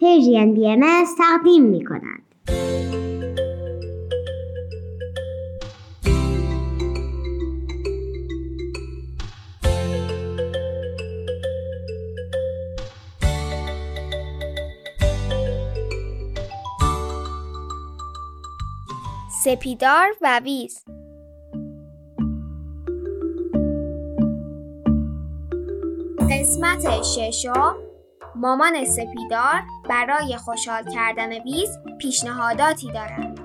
پرژین بی ام تقدیم می کند. سپیدار و ویز قسمت ششم مامان سپیدار برای خوشحال کردن ویز پیشنهاداتی دارد.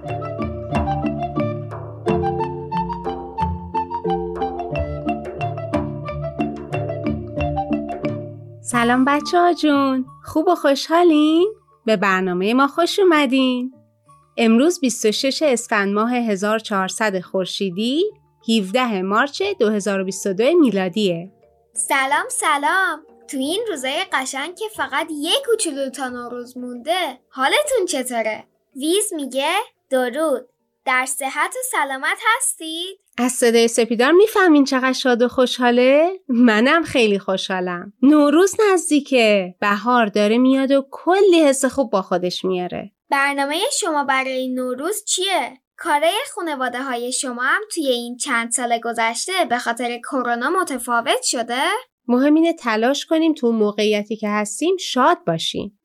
سلام بچه ها جون خوب و خوشحالین؟ به برنامه ما خوش اومدین امروز 26 اسفند ماه 1400 خورشیدی 17 مارچ 2022 میلادیه سلام سلام تو این روزای قشنگ که فقط یک کوچولو تا نوروز مونده حالتون چطوره؟ ویز میگه درود در صحت و سلامت هستید؟ از صدای سپیدار می‌فهمین چقدر شاد و خوشحاله؟ منم خیلی خوشحالم نوروز نزدیکه بهار داره میاد و کلی حس خوب با خودش میاره برنامه شما برای نوروز چیه؟ کاره خانواده های شما هم توی این چند سال گذشته به خاطر کرونا متفاوت شده؟ مهم اینه تلاش کنیم تو موقعیتی که هستیم شاد باشیم.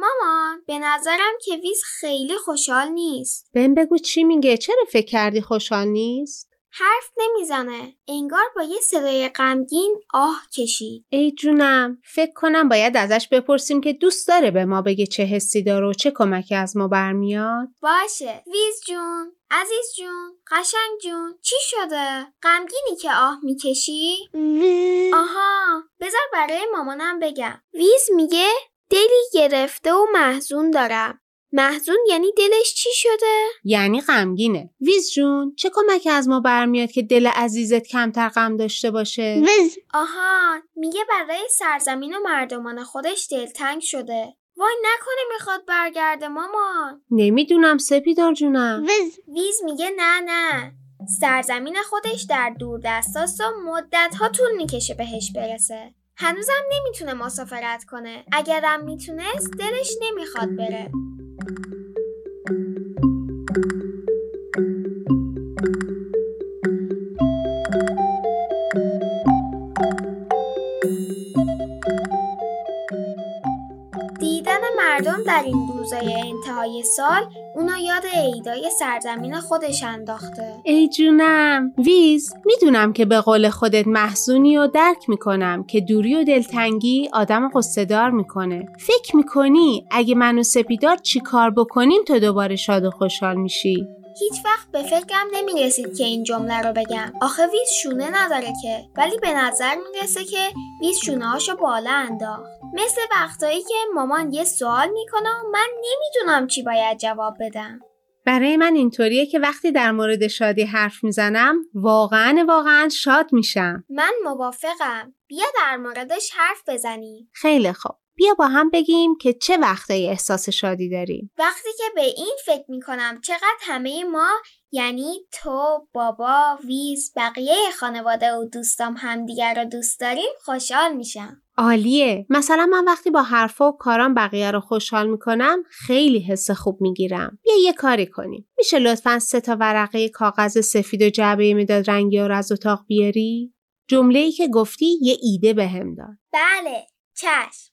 مامان به نظرم که ویز خیلی خوشحال نیست. بهم بگو چی میگه؟ چرا فکر کردی خوشحال نیست؟ حرف نمی‌زنه. انگار با یه صدای غمگین آه کشید. ای جونم فکر کنم باید ازش بپرسیم که دوست داره به ما بگه چه حسی داره و چه کمکی از ما برمیاد. باشه. ویز جون عزیز جون قشنگ جون چی شده؟ غمگینی که آه می‌کشی؟ آها بذار برای مامانم بگم. ویز میگه دلی گرفته و محزون دارم. محزون یعنی دلش چی شده؟ یعنی غمگینه. ویز جون چه کمکی از ما برمیاد که دل عزیزت کمتر غم داشته باشه؟ ویز. آها میگه برای سرزمین و مردمان خودش دلتنگ شده. وای نکنه می‌خواد برگرده مامان. نمی‌دونم سپیدار جونم. ویز. ویز میگه نه نه. سرزمین خودش در دور دستاست و مدت ها طول می‌کشه بهش برسه. هنوزم نمی‌تونه مسافرت کنه. اگرم می‌تونست دلش نمی‌خواد بره. دیدن مردم در این روزای انتهای سال اونا یاد عیدای سرزمین خودش انداخته. ای جونم. ویز می‌دونم که به قول خودت محزونی و درک می‌کنم که دوری و دلتنگی آدم قصدار می‌کنه. فکر می‌کنی اگه من و سپیدار چی کار بکنیم تو دوباره شاد و خوشحال میشی؟ هیچ وقت به فکرم نمی‌رسید که این جمله رو بگم. آخه ویز شونه نداره که. ولی به نظر می‌رسه که ویز شونه هاشو بالا انداخت. مثل وقتایی که مامان یه سوال می‌کنه و من نمی‌دونم چی باید جواب بدم. برای من اینطوریه که وقتی در مورد شادی حرف می‌زنم واقعا واقعا شاد میشم. من موافقم. بیا در موردش حرف بزنیم. خیلی خوب. بیا با هم بگیم که چه وقتایی احساس شادی داریم وقتی که به این فکر می‌کنم چقدر همه ما یعنی تو، بابا، ویز، بقیه خانواده و دوستام همدیگر رو دوست داریم خوشحال میشم. عالیه. مثلا من وقتی با حرفا و کارام بقیه رو خوشحال می‌کنم خیلی حس خوب می‌گیرم. بیا یه کاری کنیم. میشه لطفا سه تا ورقه کاغذ سفید و جعبه مداد رنگی رو از اتاق بیاری؟ جمله ای که گفتی یه ایده بهم داد. بله. چشم.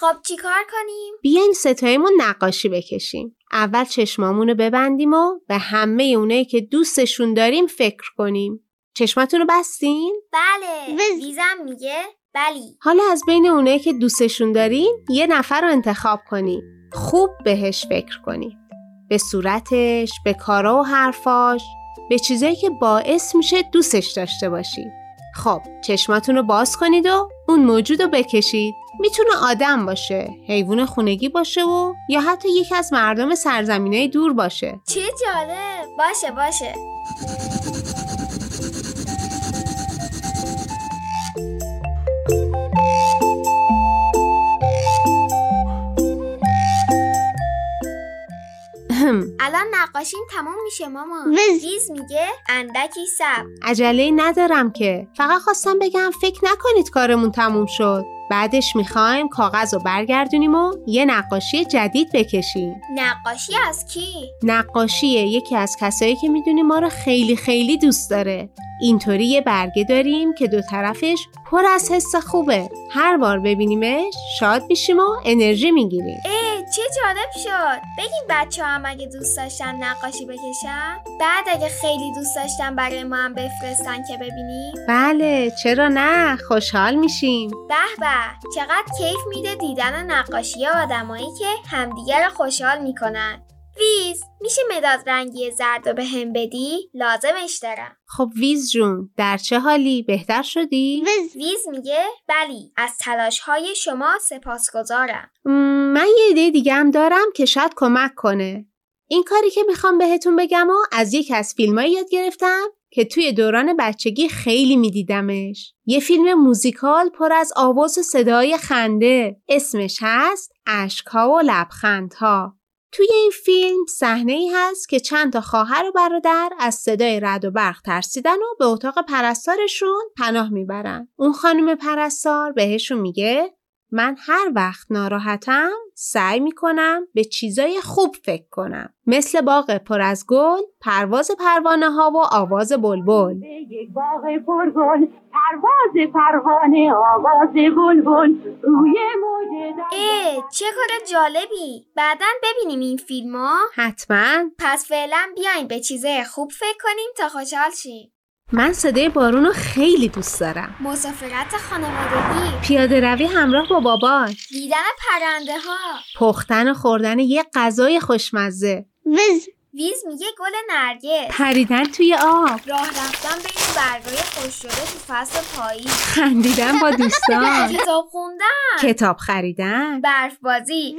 خب چیکار کنیم؟ بیاین ستایمون نقاشی بکشیم. اول چشمامون رو ببندیم و به همه اونایی که دوستشون داریم فکر کنیم. چشماتون رو بستین؟ بله وز. ویزم میگه. بلی. حالا از بین اونایی که دوستشون دارین یه نفر رو انتخاب کنین. خوب بهش فکر کنین. به صورتش، به کارا و حرفاش. به چیزایی که باعث میشه دوستش داشته باشید خب چشماتون رو باز کنید و اون موجود رو بکشید. می‌تونه آدم باشه حیوان خونگی باشه و یا حتی یکی از مردم سرزمینای دور باشه. چه جالب. باشه باشه. الان نقاشیم تموم میشه ماما. وز. میگه اندکی سب. عجله ندارم که. فقط خواستم بگم فکر نکنید کارمون تموم شد. بعدش می‌خوایم کاغذ رو برگردونیم و یه نقاشی جدید بکشیم. نقاشی از کی؟ نقاشیه یکی از کسایی که می‌دونی ما رو خیلی خیلی دوست داره. اینطوری یه برگه داریم که دو طرفش پر از حس خوبه. هر بار ببینیمش شاد میشیم و انرژی می‌گیریم. چه جالب شد. بگیم بچه هم اگه دوست داشتن نقاشی بکشن. بعد اگه خیلی دوست داشتن برای ما هم بفرستن که ببینیم. بله چرا نه؟ خوشحال میشیم. به به چقدر کیف میده دیدن نقاشی آدمایی که همدیگر رو خوشحال می‌کنن. ویز میشه مداد رنگی زرد رو بهم بدی؟ لازمش دارم. خب ویز جون در چه حالی؟ بهتر شدی؟ وز. ویز میگه بلی از تلاش های شما سپاسگزارم. من یه ایده دیگه هم دارم که شاید کمک کنه. این کاری که می‌خوام بهتون بگم و از یک از فیلمایی یاد گرفتم که توی دوران بچگی خیلی میدیدمش. یه فیلم موزیکال پر از آواز و صدای خنده. اسمش هست اشکها و لبخندها. توی این فیلم صحنه ای هست که چند تا خواهر و برادر از صدای رد و برق ترسیدن و به اتاق پرستارشون پناه می‌برن. اون خانم پرستار بهشون میگه من هر وقت ناراحتم سعی می‌کنم به چیزای خوب فکر کنم. مثل باغ پر از گل، پرواز پروانه ها و آواز بلبل. یک باغ پرگل پرواز پروانه آواز بلبل. روی. اه چه کار جالبی. بعدا ببینیم این فیلم ها حتما. پس فعلا بیاین به چیزای خوب فکر کنیم تا خوشحال شیم. من صدای بارون رو خیلی دوست دارم. مسافرت خانوادگی پیاده روی همراه با بابات، دیدن پرنده ها پختن و خوردن یه غذای خوشمزه، وز. ویز میگه گل نرگس. پریدن توی آب، راه رفتن بین برگای خوش شده تو فصل پاییز خندیدن با دوستان، کتاب خوندن. کتاب خریدن، برف بازی.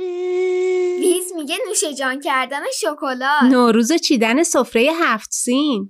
ویز میگه نوش جان کردن شکلات. نوروز و چیدن سفره هفت سین،.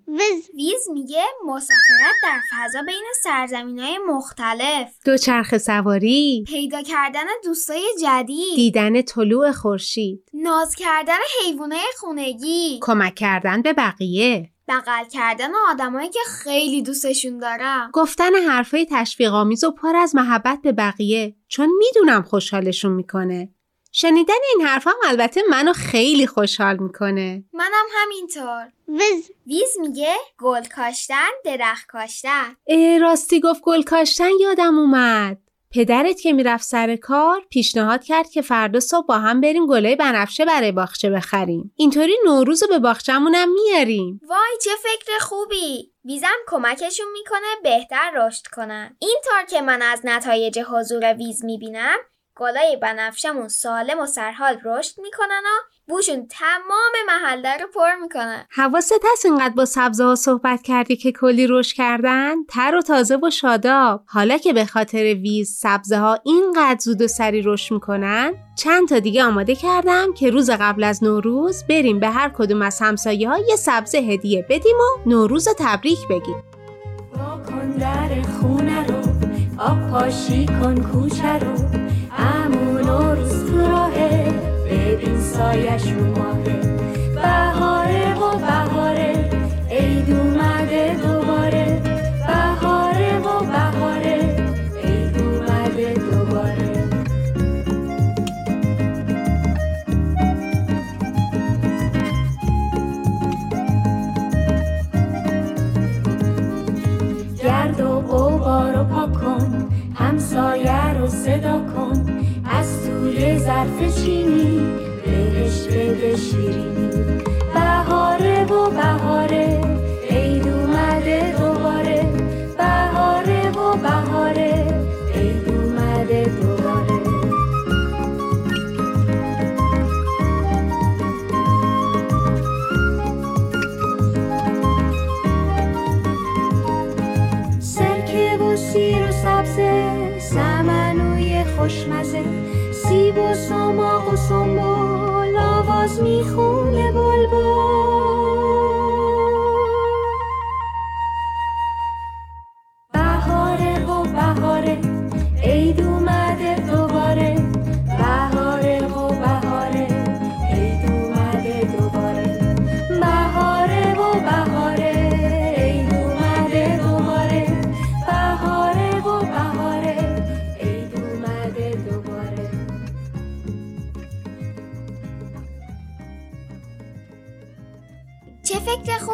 ویز میگه مسافرت در فضا بین سرزمین های مختلف. دوچرخه سواری، پیدا کردن دوستای جدید. دیدن طلوع خورشید، ناز کردن حیوانای خونگی. کمک کردن به بقیه، بغل کردن آدمایی که خیلی دوستشون دارم گفتن حرفای تشویق آمیز و پر از محبت به بقیه چون می‌دونم خوشحالشون می‌کنه. شنیدن این حرف هم البته منو خیلی خوشحال می‌کنه. منم همینطور وز. ویز میگه گل کاشتن درخت کاشتن اه راستی گفت گل کاشتن یادم اومد. پدرت که می‌رفت سر کار پیشنهاد کرد که فردا صبح با هم بریم گلای بنفشه برای باغچه بخریم. اینطوری نوروز رو به باغچمونم میاریم. وای چه فکر خوبی ویزم کمکشون می‌کنه بهتر رشد کنن اینطور که من از نتایج حضور ویز می‌بینم گلای بنفشمون سالم و سرحال رشد می‌کنن و بوشون تمام محله رو پر می‌کنن حواست هست اینقدر با سبزه ها صحبت کردی که کلی رشد کردن؟ تر و تازه و شاداب. حالا که به خاطر ویز سبزه ها اینقدر زود و سری رشد می‌کنن چند تا دیگه آماده کردم که روز قبل از نوروز بریم به هر کدوم از همسایه ها یه سبزه هدیه بدیم و نوروز رو تبریک بگیم. در خونه رو آب پاشی کن کوچه رو امون و روز تو راهه Ve bin sayesinde خوشمزه. سیب و سماق و سنبول آواز می‌خونه بلبل.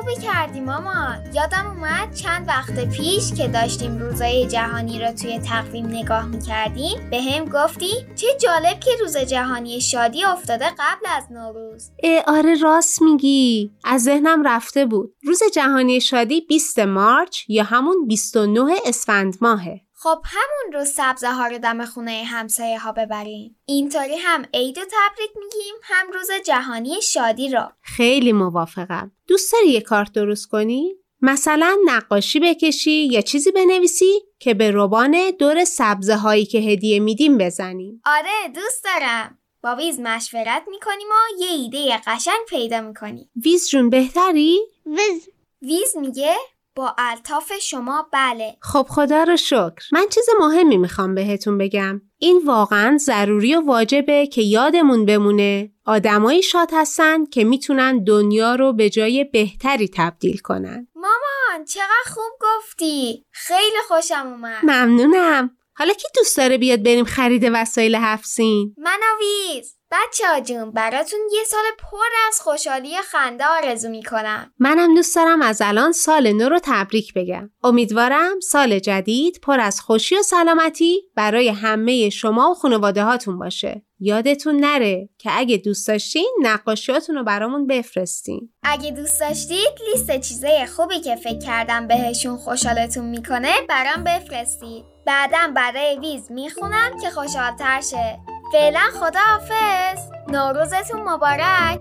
خوبی کردی مامان یادم اومد چند وقت پیش که داشتیم روزای جهانی رو توی تقویم نگاه می‌کردیم به هم گفتی چه جالب که روز جهانی شادی افتاده قبل از نوروز. اه آره راست میگی. از ذهنم رفته بود. روز جهانی شادی 20 مارچ یا همون 29 اسفند ماهه. خب همون روز سبزه ها رو دم خونه همسایه ها ببریم. اینطوری هم عید و تبریک میگیم هم روز جهانی شادی رو. خیلی موافقم. دوست داری یه کارت درست کنی؟ مثلا نقاشی بکشی یا چیزی بنویسی که به روبان دور سبزه هایی که هدیه میدیم بزنیم. آره دوست دارم. با ویز مشورت می‌کنیم و یه ایده قشنگ پیدا می‌کنیم. ویز جون بهتری؟ وز ویز میگه با الطاف شما بله. خب خدا رو شکر. من چیز مهمی می‌خوام بهتون بگم. این واقعا ضروری و واجبه که یادمون بمونه. آدمایی شاد هستن که می‌تونن دنیا رو به جای بهتری تبدیل کنن. مامان چقدر خوب گفتی. خیلی خوشم اومد. ممنونم. حالا کی دوست داره بیاد بریم خرید وسایل هفسین من بچه ها جون براتون یه سال پر از خوشحالی و خنده آرزو می‌کنم. منم دوست دارم از الان سال نو رو تبریک بگم. امیدوارم سال جدید پر از خوشی و سلامتی برای همه شما و خانواده هاتون باشه. یادتون نره که اگه دوست داشتین نقاشیاتون رو برامون بفرستین. اگه دوست داشتید لیست چیزای خوبی که فکر کردم بهشون خوشحالتون می‌کنه برام بفرستید. بعدم برای ویز می‌خونم که خوشحالتر شه. فعلا خداحافظ. نوروزتون مبارک.